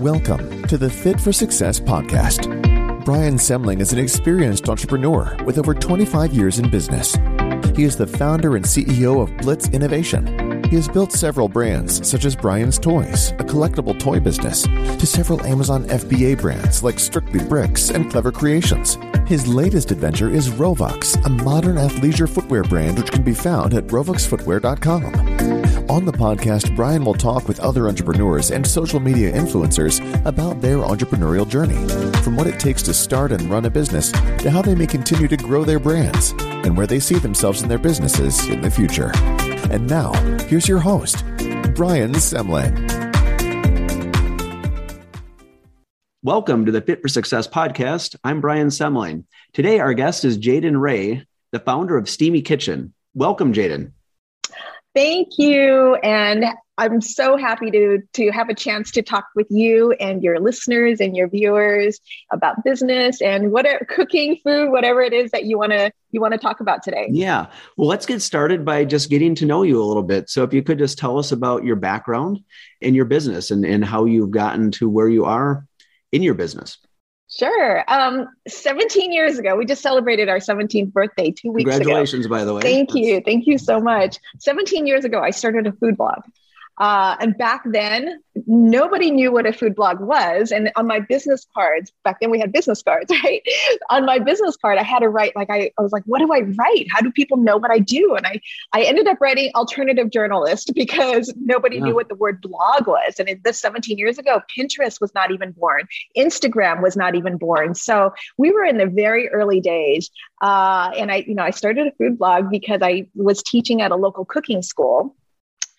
Welcome to the Fit for Success podcast. Brian Semling is an experienced entrepreneur with over 25 years in business. He is the founder and CEO of Blitz Innovation he has built several brands, such as Brian's Toys, a collectible toy business, to several Amazon FBA brands like Strictly Bricks and Clever Creations. His latest adventure is Rovux, a modern athleisure footwear brand which can be found at rovuxfootwear.com. On the podcast, Brian will talk with other entrepreneurs and social media influencers about their entrepreneurial journey, from what it takes to start and run a business to how they may continue to grow their brands and where they see themselves in their businesses in the future. And now, here's your host, Brian Semling. Welcome to the Fit for Success podcast. I'm Brian Semling. Today, our guest is Jaden Rae, the founder of Steamy Kitchen. Welcome, Jaden. Thank you. And I'm so happy to, to have a chance to talk with you and your listeners and your viewers about business and whatever cooking, food, whatever it is that you want to you want to talk about today. Yeah. Well, let's get started by just getting to know you a little bit. So if you could just tell us about your background and your business and, and how you've gotten to where you are in your business. Sure. Um, 17 years ago, we just celebrated our 17th birthday two weeks Congratulations, ago. Congratulations, by the way. Thank That's... you. Thank you so much. 17 years ago, I started a food blog. Uh, and back then, nobody knew what a food blog was. And on my business cards, back then we had business cards, right? on my business card, I had to write like I, I was like, what do I write? How do people know what I do? And I I ended up writing alternative journalist because nobody yeah. knew what the word blog was. And it, this 17 years ago, Pinterest was not even born. Instagram was not even born. So we were in the very early days. Uh, and I, you know, I started a food blog because I was teaching at a local cooking school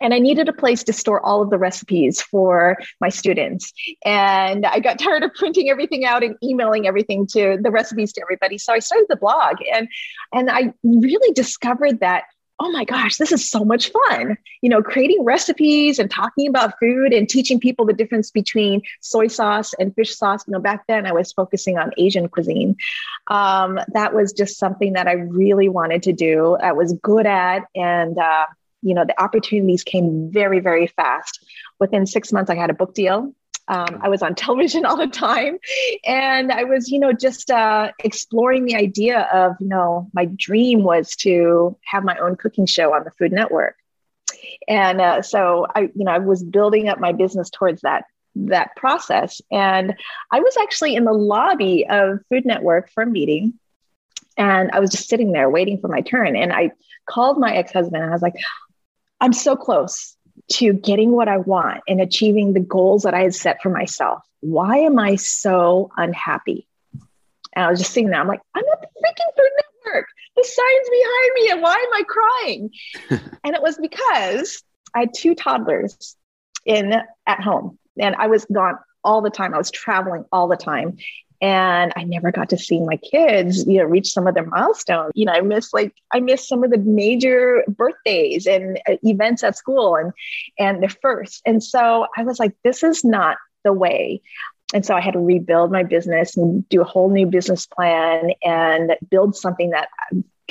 and I needed a place to store all of the recipes for my students. And I got tired of printing everything out and emailing everything to the recipes to everybody. So I started the blog and and I really discovered that oh my gosh, this is so much fun. You know, creating recipes and talking about food and teaching people the difference between soy sauce and fish sauce. You know, back then I was focusing on Asian cuisine. Um, that was just something that I really wanted to do. I was good at. And uh, you know, the opportunities came very, very fast. Within six months, I had a book deal. Um, I was on television all the time, and I was, you know, just uh, exploring the idea of, you know, my dream was to have my own cooking show on the Food Network, and uh, so I, you know, I was building up my business towards that that process. And I was actually in the lobby of Food Network for a meeting, and I was just sitting there waiting for my turn, and I called my ex husband, and I was like, I'm so close to getting what I want and achieving the goals that I had set for myself. Why am I so unhappy? And I was just sitting there. I'm like, I'm at the freaking Food Network. The sign's behind me, and why am I crying? and it was because I had two toddlers in at home, and I was gone all the time. I was traveling all the time, and I never got to see my kids, you know, reach some of their milestones. You know, I miss like I miss some of the major birthdays and uh, events at school and and the first. And so I was like, this is not the way. And so I had to rebuild my business and do a whole new business plan and build something that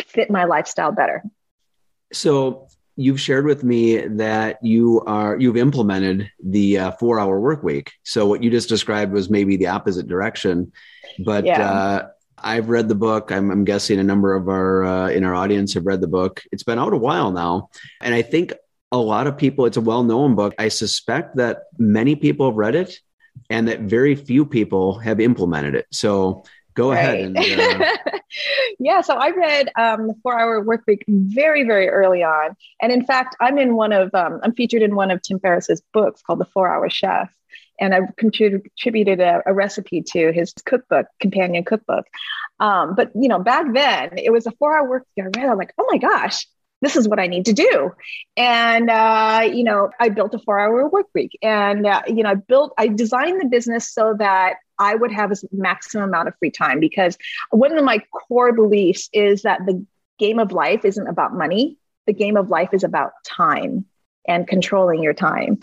fit my lifestyle better. So you've shared with me that you are you've implemented the uh, four hour work week. So what you just described was maybe the opposite direction but yeah. uh, i've read the book. I'm, I'm, guessing a number of our uh, in our audience have read the book. It's been out a while now and i think a lot of people it's a well-known book. I suspect that many people have read it and that very few people have implemented it. So go right. ahead and uh... yeah so i read um, the four hour work week very very early on. And in fact i'm in one of um, i'm featured in one of tim ferriss's books called the four hour chef. And i've contributed a, a recipe to his cookbook companion cookbook. Um, but you know back then it was a four hour work week i read i'm like oh my gosh this is what I need to do. And, uh, you know, I built a four hour work week and, uh, you know, I built, I designed the business so that I would have a maximum amount of free time because one of my core beliefs is that the game of life isn't about money. The game of life is about time and controlling your time.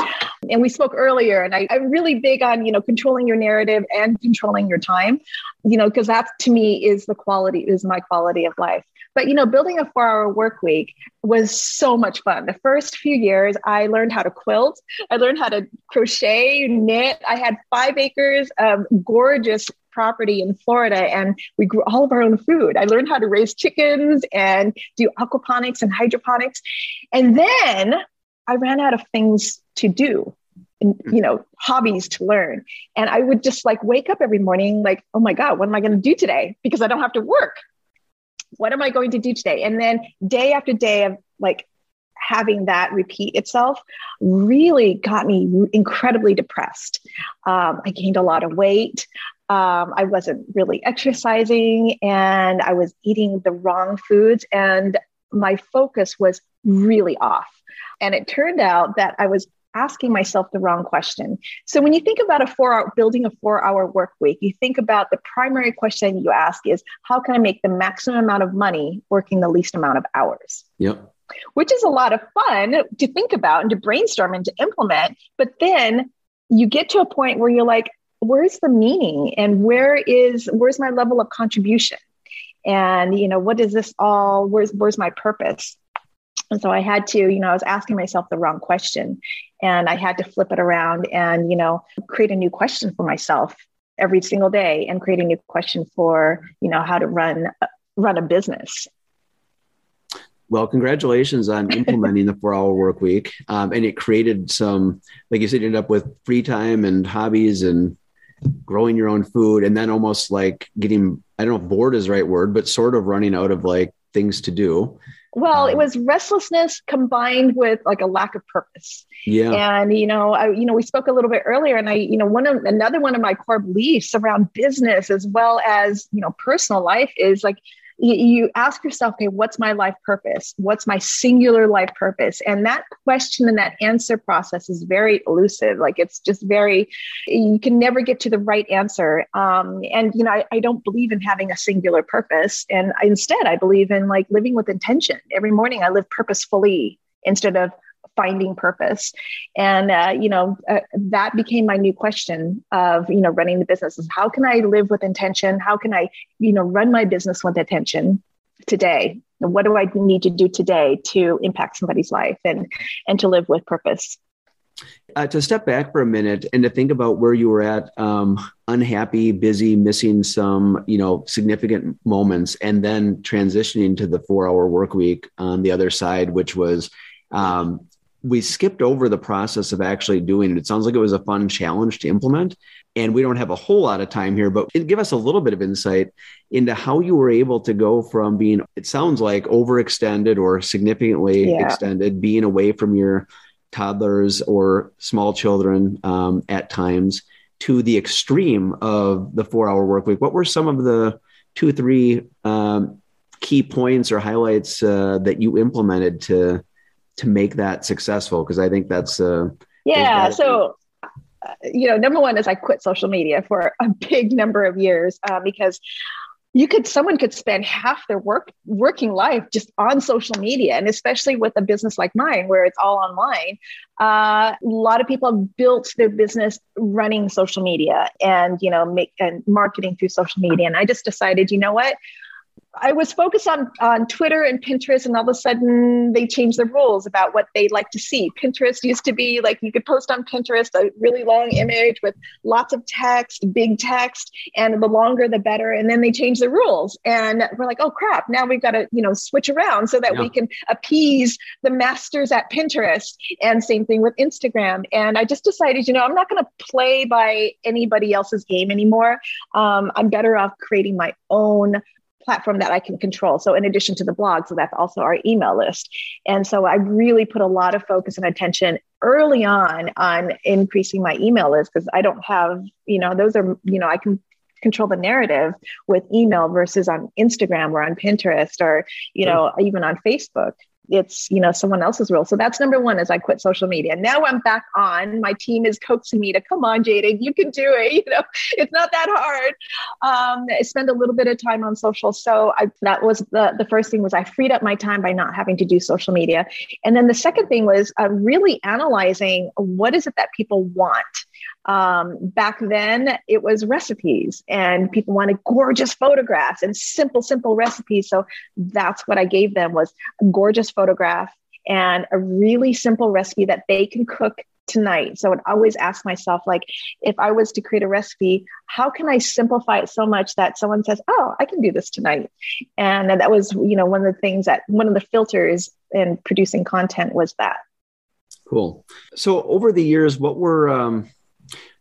And we spoke earlier, and I, am really big on, you know, controlling your narrative and controlling your time, you know, because that to me is the quality, is my quality of life. But, you know, building a four hour work week was so much fun. The first few years, I learned how to quilt, I learned how to crochet, knit. I had five acres of gorgeous property in Florida and we grew all of our own food. I learned how to raise chickens and do aquaponics and hydroponics. And then I ran out of things to do and you know hobbies to learn and i would just like wake up every morning like oh my god what am i going to do today because i don't have to work what am i going to do today? And then day after day of like having that repeat itself really got me incredibly depressed. Um, i gained a lot of weight. Um, i wasn't really exercising and i was eating the wrong foods and my focus was really off. And it turned out that I was asking myself the wrong question. So when you think about a four hour building a four hour work week, you think about the primary question you ask is how can I make the maximum amount of money working the least amount of hours? Yep. Which is a lot of fun to think about and to brainstorm and to implement. But then you get to a point where you're like, where's the meaning and where is where's my level of contribution? And you know, what is this all? Where's where's my purpose? And so I had to, you know, I was asking myself the wrong question and I had to flip it around and, you know, create a new question for myself every single day and create a new question for, you know, how to run run a business. Well, congratulations on implementing the four hour work week. Um, and it created some, like you said, you ended up with free time and hobbies and growing your own food. And then almost like getting, I don't know if bored is the right word, but sort of running out of like things to do. Well, um, it was restlessness combined with like a lack of purpose. Yeah. And you know, I you know, we spoke a little bit earlier, and I you know, one of another one of my core beliefs around business as well as you know personal life is like you ask yourself, okay, what's my life purpose? What's my singular life purpose? And that question and that answer process is very elusive. Like it's just very, you can never get to the right answer. Um, and, you know, I, I don't believe in having a singular purpose. And instead, I believe in like living with intention. Every morning I live purposefully instead of finding purpose. And uh, you know uh, that became my new question of you know running the business is how can i live with intention? How can i you know run my business with intention today? And what do i need to do today to impact somebody's life and and to live with purpose? Uh, to step back for a minute and to think about where you were at um, unhappy busy missing some you know significant moments and then transitioning to the four hour work week on the other side which was um, we skipped over the process of actually doing it. It sounds like it was a fun challenge to implement. And we don't have a whole lot of time here, but give us a little bit of insight into how you were able to go from being, it sounds like overextended or significantly yeah. extended, being away from your toddlers or small children um, at times to the extreme of the four hour work week. What were some of the two, three um, key points or highlights uh, that you implemented to? To make that successful? Because I think that's uh, yeah. So uh, you know, number one is I quit social media for a big number of years uh, because you could someone could spend half their work working life just on social media and especially with a business like mine where it's all online uh, a lot of people have built their business running social media and you know make and marketing through social media and i just decided you know what I was focused on on Twitter and Pinterest, and all of a sudden they changed the rules about what they like to see. Pinterest used to be like you could post on Pinterest a really long image with lots of text, big text, and the longer the better. And then they changed the rules, and we're like, oh crap! Now we've got to you know switch around so that yeah. we can appease the masters at Pinterest. And same thing with Instagram. And I just decided, you know, I'm not going to play by anybody else's game anymore. Um, I'm better off creating my own platform that I can control. So, in addition to the blog, so that's also our email list. And so, I really put a lot of focus and attention early on on increasing my email list because I don't have, you know, those are, you know, I can control the narrative with email versus on Instagram or on Pinterest or, you know, even on Facebook. It's you know someone else's role. So that's number one is i quit social media. Now i'm back on. My team is coaxing me to come on jada you can do it you know it's not that hard. Um, i spend a little bit of time on social. So I, that was the, the first thing was i freed up my time by not having to do social media. And then the second thing was uh, really analyzing what is it that people want um, back then it was recipes and people wanted gorgeous photographs and simple simple recipes. So that's what i gave them was a gorgeous photograph and a really simple recipe that they can cook tonight. So i would always ask myself like if i was to create a recipe how can i simplify it so much that someone says oh i can do this tonight? And that was you know one of the things that one of the filters in producing content was that. Cool. So over the years what were um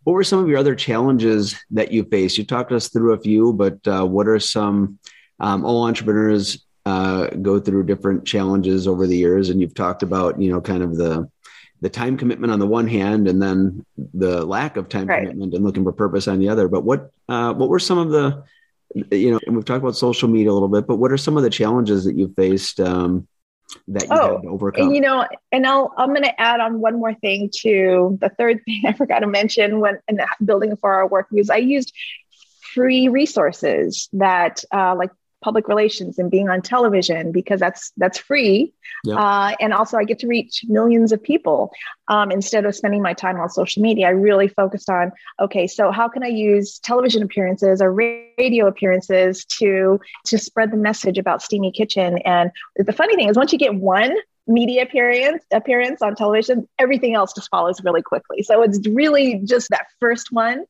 what were some of your other challenges that you faced? You talked us through a few, but uh, what are some? Um, all entrepreneurs uh, go through different challenges over the years, and you've talked about you know kind of the the time commitment on the one hand, and then the lack of time right. commitment and looking for purpose on the other. But what uh, what were some of the you know, and we've talked about social media a little bit, but what are some of the challenges that you faced um, that you oh, had to overcome? You know, and I'll I'm going to add on one more thing to the third thing I forgot to mention when in building for our work because I used free resources that uh, like public relations and being on television because that's that's free. Yep. uh, and also i get to reach millions of people um, instead of spending my time on social media. I really focused on okay so how can i use television appearances or radio appearances to to spread the message about steamy kitchen? And the funny thing is once you get one media appearance appearance on television everything else just follows really quickly. So it's really just that first one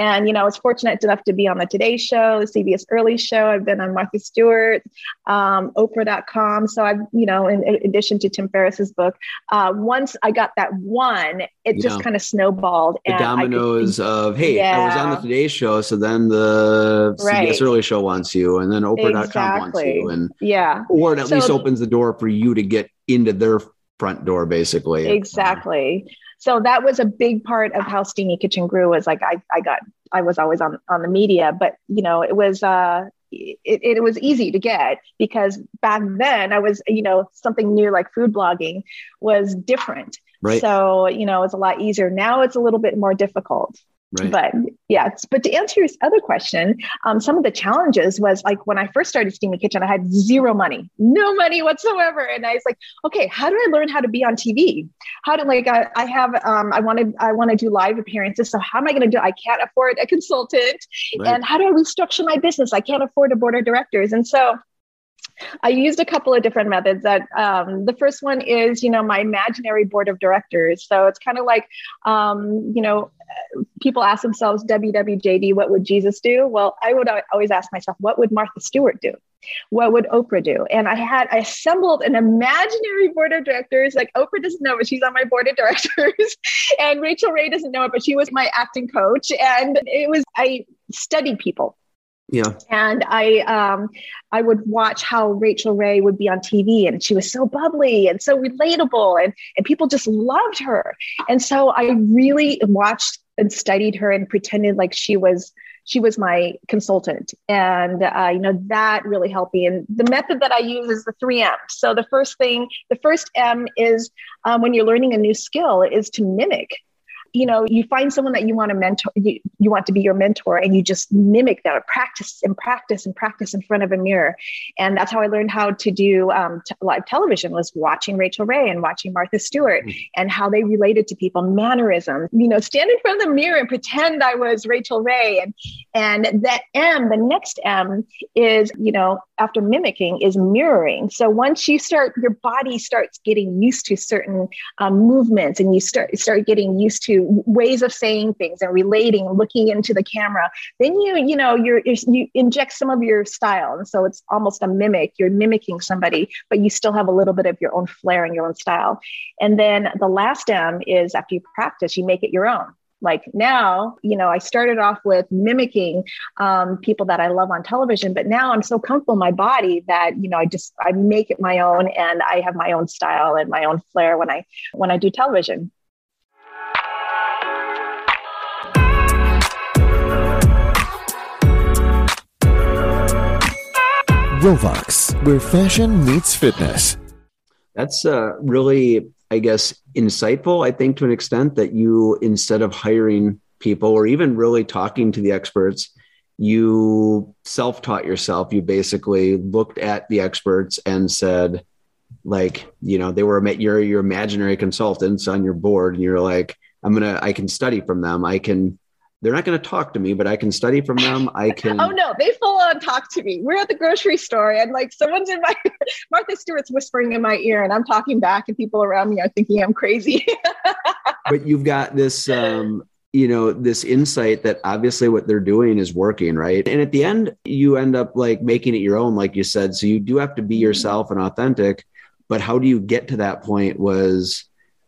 and, you know, I was fortunate enough to be on the Today Show, the CBS Early Show. I've been on Martha Stewart, um, Oprah.com. So I've, you know, in, in addition to Tim Ferriss's book, uh, once I got that one, it yeah. just kind of snowballed. The dominoes could, of, hey, yeah. I was on the Today Show. So then the right. CBS Early Show wants you, and then Oprah.com exactly. wants you. And, yeah. Or it at so, least opens the door for you to get into their front door, basically. Exactly so that was a big part of how steamy kitchen grew was like i, I got i was always on on the media but you know it was uh it, it was easy to get because back then i was you know something new like food blogging was different. Right. So you know it's a lot easier. Now it's a little bit more difficult Right. But yeah, but to answer your other question, um, some of the challenges was like when I first started Steamy Kitchen, I had zero money, no money whatsoever, and I was like, okay, how do I learn how to be on TV? How to like I, I have um, I wanted I want to do live appearances, so how am I going to do? I can't afford a consultant, right. and how do I restructure my business? I can't afford a board of directors, and so I used a couple of different methods. That um, the first one is, you know, my imaginary board of directors. So it's kind of like, um, you know, people ask themselves, WWJD, what would Jesus do? Well, I would always ask myself, what would Martha Stewart do? What would Oprah do? And I had I assembled an imaginary board of directors. Like Oprah doesn't know, but she's on my board of directors, and Rachael Ray doesn't know it, but she was my acting coach. And it was I studied people yeah. And I um I would watch how Rachael Ray would be on TV and she was so bubbly and so relatable and and people just loved her. And so I really watched and studied her and pretended like she was she was my consultant and uh, you know that really helped me and the method that i use is the three m so the first thing the first m is um, when you're learning a new skill is to mimic you know, you find someone that you want to mentor, you, you want to be your mentor, and you just mimic that, practice and practice and practice in front of a mirror. And that's how I learned how to do um, t- live television was watching rachael Ray and watching Martha Stewart mm-hmm. and how they related to people, mannerisms. You know, stand in front of the mirror and pretend I was rachael Ray. And and that M, the next M, is you know after mimicking is mirroring. So once you start, your body starts getting used to certain um, movements, and you start start getting used to ways of saying things and relating, looking into the camera. Then you you know you're, you inject some of your style, and so it's almost a mimic. You're mimicking somebody, but you still have a little bit of your own flair and your own style. And then the last M is after you practice, you make it your own like now you know i started off with mimicking um, people that i love on television but now i'm so comfortable in my body that you know i just i make it my own and i have my own style and my own flair when i when i do television Rovux, where fashion meets fitness. That's uh, really, I guess, insightful, I think, to an extent that you, instead of hiring people or even really talking to the experts, you self taught yourself. You basically looked at the experts and said, like, you know, they were your your imaginary consultants on your board, and you're like, I'm gonna, I can study from them. I can they're not going to talk to me, but I can study from them. I can. oh no, they full on talk to me. We're at the grocery store, and like someone's in my Martha Stewart's whispering in my ear, and I'm talking back, and people around me are thinking I'm crazy. but you've got this um, you know this insight that obviously what they're doing is working right and at the end you end up like making it your own like you said so you do have to be mm-hmm. yourself and authentic but how do you get to that point was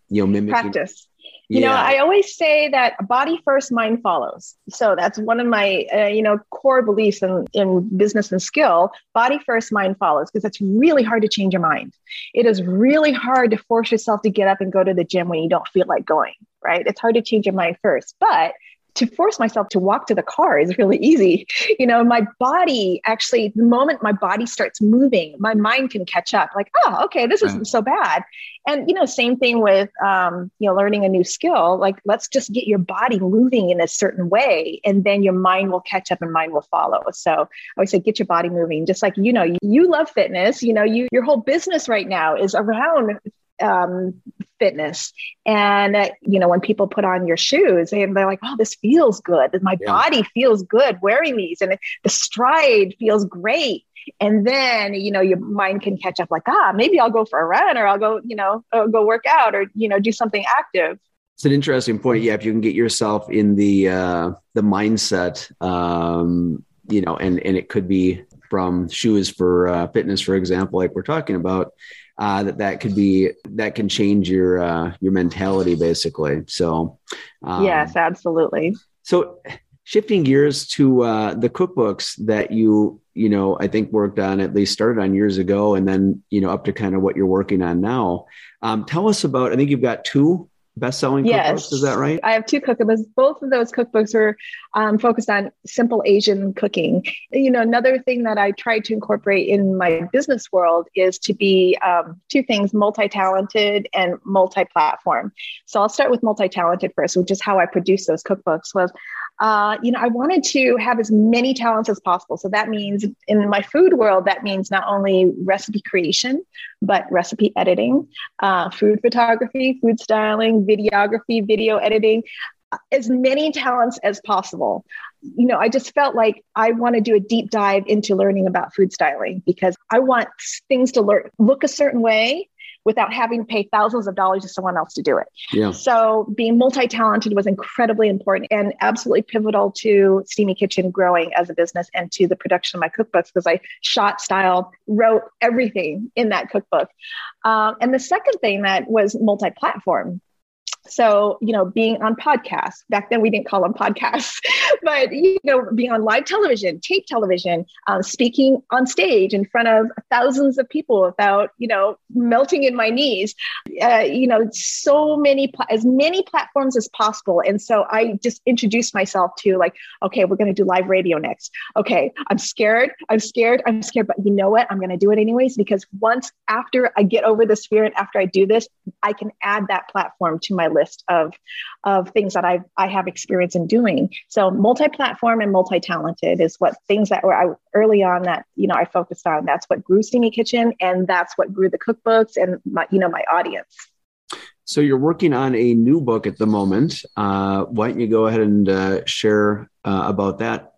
you know mimicking practice you yeah. know i always say that body first mind follows so that's one of my uh, you know core beliefs in, in business and skill body first mind follows because it's really hard to change your mind it is really hard to force yourself to get up and go to the gym when you don't feel like going right? It's hard to change your mind first, but to force myself to walk to the car is really easy. You know, my body actually, the moment my body starts moving, my mind can catch up. Like, oh, okay, this isn't so bad. And you know, same thing with um, you know, learning a new skill. Like, let's just get your body moving in a certain way, and then your mind will catch up and mind will follow. So I always say, get your body moving. Just like you know, you, you love fitness. You know, you your whole business right now is around um, fitness. And, uh, you know, when people put on your shoes and they're like, oh, this feels good. My yeah. body feels good wearing these. And the stride feels great. And then, you know, your mind can catch up like, ah, maybe I'll go for a run or I'll go, you know, go work out or, you know, do something active. It's an interesting point. Yeah. If you can get yourself in the, uh, the mindset, um, you know, and, and it could be from shoes for uh, fitness, for example, like we're talking about, uh, that that could be that can change your uh, your mentality basically. So um, yes, absolutely. So shifting gears to uh, the cookbooks that you you know I think worked on at least started on years ago, and then you know up to kind of what you're working on now. Um, tell us about. I think you've got two best-selling yes. cookbooks. Is that right? I have two cookbooks. Both of those cookbooks are um, focused on simple Asian cooking. You know, another thing that I try to incorporate in my business world is to be um, two things: multi-talented and multi-platform. So I'll start with multi-talented first, which is how I produce those cookbooks. Was uh, you know, I wanted to have as many talents as possible. So that means in my food world, that means not only recipe creation, but recipe editing, uh, food photography, food styling, videography, video editing, as many talents as possible. You know, I just felt like I want to do a deep dive into learning about food styling because I want things to learn, look a certain way without having to pay thousands of dollars to someone else to do it. Yeah. So being multi-talented was incredibly important and absolutely pivotal to Steamy Kitchen growing as a business and to the production of my cookbooks because I shot, styled, wrote everything in that cookbook. Um, and the second thing that was multi-platform so, you know, being on podcasts, back then we didn't call them podcasts, but, you know, being on live television, tape television, um, speaking on stage in front of thousands of people without, you know, melting in my knees, uh, you know, so many, as many platforms as possible. And so I just introduced myself to like, okay, we're going to do live radio next. Okay, I'm scared. I'm scared. I'm scared. But you know what? I'm going to do it anyways because once after I get over this fear and after I do this, I can add that platform to my list of of things that I I have experience in doing. So multi-platform and multi-talented is what things that were I, early on that you know I focused on. That's what grew Steamy Kitchen, and that's what grew the cookbooks and my you know my audience. So you're working on a new book at the moment. Uh, why don't you go ahead and uh, share uh, about that?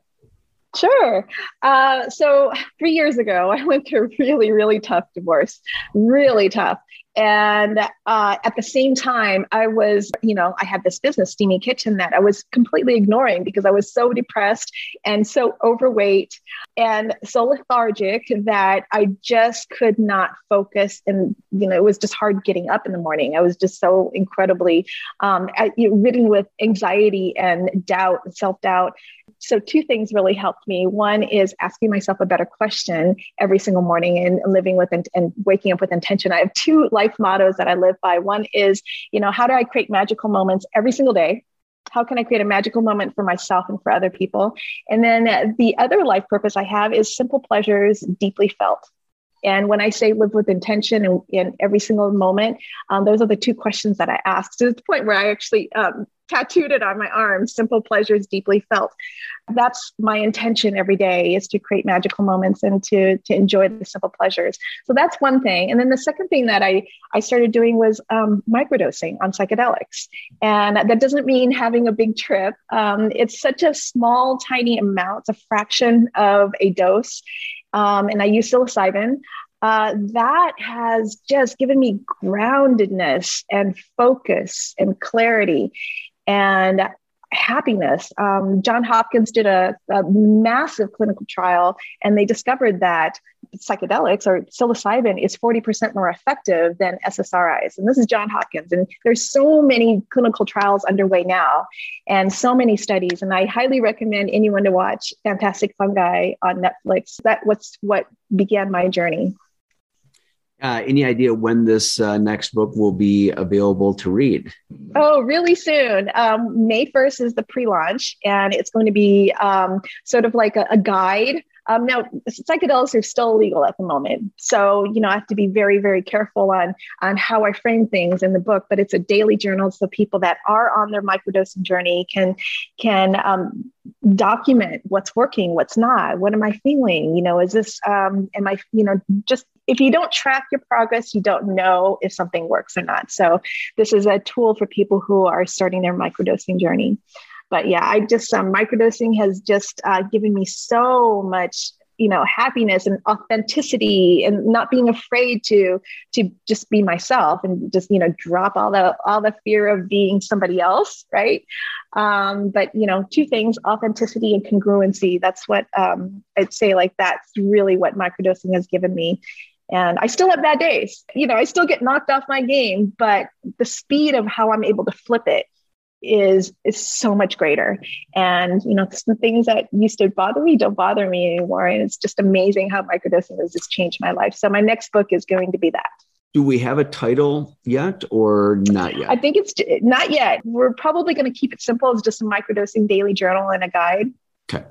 Sure. Uh, so three years ago, I went through a really, really tough divorce, really tough. And uh, at the same time, I was, you know, I had this business, Steamy Kitchen, that I was completely ignoring because I was so depressed and so overweight and so lethargic that I just could not focus. And, you know, it was just hard getting up in the morning. I was just so incredibly um, ridden with anxiety and doubt, self doubt. So, two things really helped me. One is asking myself a better question every single morning and living with and, and waking up with intention. I have two life mottos that I live by. One is, you know, how do I create magical moments every single day? How can I create a magical moment for myself and for other people? And then the other life purpose I have is simple pleasures deeply felt. And when I say live with intention in, in every single moment, um, those are the two questions that I ask to the point where I actually um, tattooed it on my arm. Simple pleasures deeply felt. That's my intention every day is to create magical moments and to to enjoy the simple pleasures. So that's one thing. And then the second thing that i i started doing was um, microdosing on psychedelics. And that doesn't mean having a big trip. Um, it's such a small tiny amount a fraction of a dose um, and i use psilocybin uh, that has just given me groundedness and focus and clarity and happiness. Um, John Hopkins did a, a, massive clinical trial, and they discovered that psychedelics or psilocybin is 40% more effective than SSRIs. And this is John Hopkins. And there's so many clinical trials underway now and so many studies. And I highly recommend anyone to watch Fantastic Fungi on Netflix. That was what began my journey. Uh, any idea when this uh, next book will be available to read? Oh, really soon. Um, May 1st is the pre launch, and it's going to be um, sort of like a, a guide. Um, now, psychedelics are still illegal at the moment, so you know I have to be very, very careful on on how I frame things in the book. But it's a daily journal, so people that are on their microdosing journey can can um, document what's working, what's not. What am I feeling? You know, is this? Um, am I? You know, just if you don't track your progress, you don't know if something works or not. So this is a tool for people who are starting their microdosing journey. But yeah, I just um, microdosing has just uh, given me so much you know happiness and authenticity and not being afraid to to just be myself and just you know drop all the all the fear of being somebody else right? Um, but you know two things authenticity and congruency. That's what um, i'd say like that's really what microdosing has given me. And I still have bad days. You know, I still get knocked off my game, but the speed of how I'm able to flip it is is so much greater. And you know, the things that used to bother me don't bother me anymore. And it's just amazing how microdosing has just changed my life. So my next book is going to be that. Do we have a title yet or not yet? I think it's not yet. We're probably going to keep it simple as just a microdosing daily journal and a guide. Okay.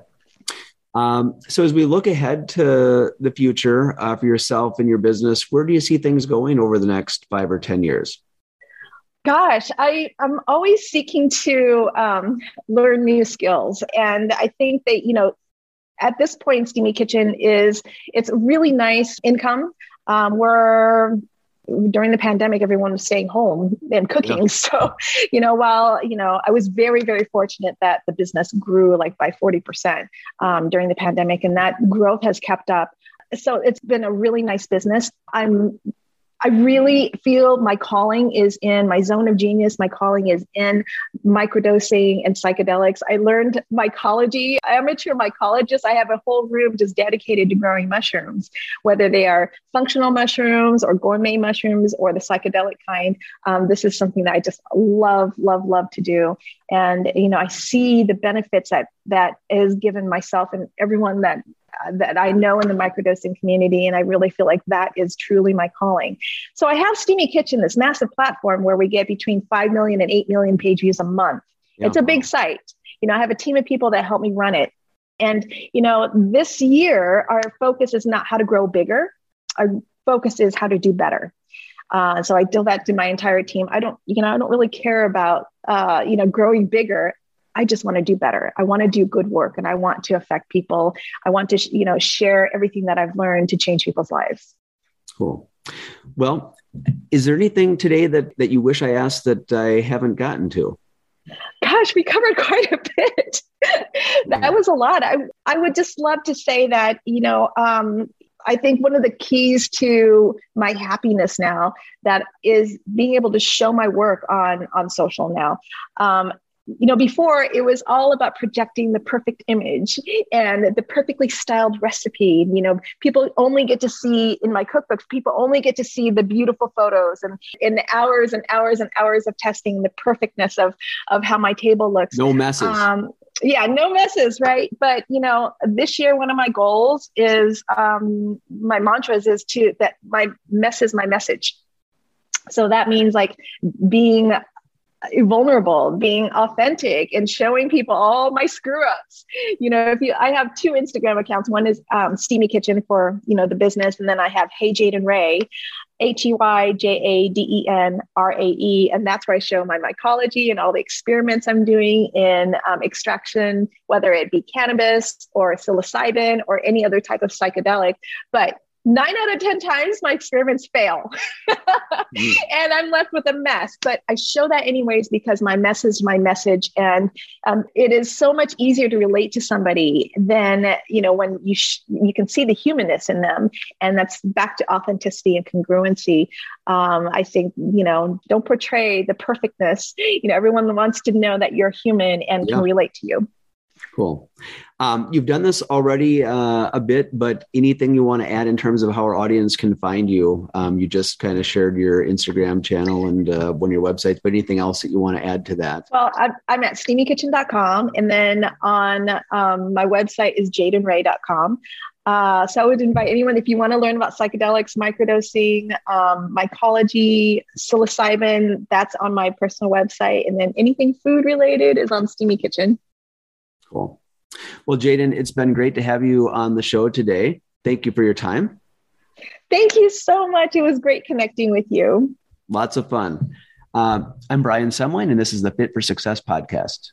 Um, so as we look ahead to the future uh, for yourself and your business, where do you see things going over the next five or 10 years? Gosh, I, I'm always seeking to um, learn new skills. And I think that, you know, at this point, Steamy Kitchen is, it's a really nice income. Um, we're during the pandemic, everyone was staying home and cooking. Yeah. So, you know, while, you know, I was very, very fortunate that the business grew like by 40% um, during the pandemic, and that growth has kept up. So it's been a really nice business. I'm I really feel my calling is in my zone of genius. My calling is in microdosing and psychedelics. I learned mycology, I am a amateur mycologist. I have a whole room just dedicated to growing mushrooms, whether they are functional mushrooms or gourmet mushrooms or the psychedelic kind. Um, this is something that I just love, love, love to do. And you know, I see the benefits that that is given myself and everyone that that I know in the microdosing community. And I really feel like that is truly my calling. So I have Steamy Kitchen, this massive platform where we get between 5 million and 8 million page views a month. Yeah. It's a big site. You know, I have a team of people that help me run it. And, you know, this year, our focus is not how to grow bigger. Our focus is how to do better. Uh, so I tell that to my entire team. I don't, you know, I don't really care about, uh, you know, growing bigger. I just want to do better. I want to do good work and I want to affect people. I want to, you know, share everything that I've learned to change people's lives. Cool. Well, is there anything today that that you wish I asked that I haven't gotten to? Gosh, we covered quite a bit. that was a lot. I I would just love to say that, you know, um, I think one of the keys to my happiness now that is being able to show my work on on social now. Um, you know, before it was all about projecting the perfect image and the perfectly styled recipe. You know, people only get to see in my cookbooks, people only get to see the beautiful photos and in hours and hours and hours of testing the perfectness of of how my table looks. No messes. Um, yeah, no messes, right? But you know, this year one of my goals is um, my mantras is to that my mess is my message. So that means like being vulnerable, being authentic, and showing people all my screw ups. You know, if you, I have two Instagram accounts. One is um, Steamy Kitchen for you know the business, and then I have Hey Jaden Rae, H E Y J A D E N R A E, and that's where I show my mycology and all the experiments I'm doing in um, extraction, whether it be cannabis or psilocybin or any other type of psychedelic. But nine out of 10 times my experiments fail mm. and I'm left with a mess. But I show that anyways because my mess is my message, and um, it is so much easier to relate to somebody than, you know, when you, sh- you can see the humanness in them. And that's back to authenticity and congruency. Um, I think, you know, don't portray the perfectness. You know, everyone wants to know that you're human and yeah. can relate to you. Cool. Um, you've done this already uh, a bit, but anything you want to add in terms of how our audience can find you? Um, you just kind of shared your Instagram channel and uh, one of your websites, but anything else that you want to add to that? Well, I'm, at steamykitchen.com. And then on um, my website is jadenrae.com. Uh, so I would invite anyone if you want to learn about psychedelics, microdosing, um, mycology, psilocybin, that's on my personal website. And then anything food related is on Steamy Kitchen. Cool. Well, Jaden, it's been great to have you on the show today. Thank you for your time. Thank you so much. It was great connecting with you. Lots of fun. Uh, I'm Brian Semling, and this is the Fit for Success podcast.